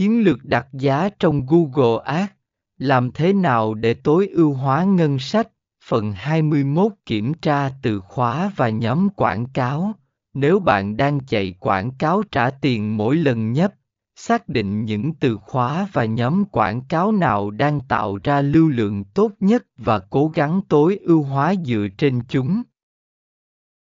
Chiến lược đặt giá trong Google Ads, làm thế nào để tối ưu hóa ngân sách? Phần 21 Kiểm tra từ khóa và nhóm quảng cáo. Nếu bạn đang chạy quảng cáo trả tiền mỗi lần nhấp, xác định những từ khóa và nhóm quảng cáo nào đang tạo ra lưu lượng tốt nhất và cố gắng tối ưu hóa dựa trên chúng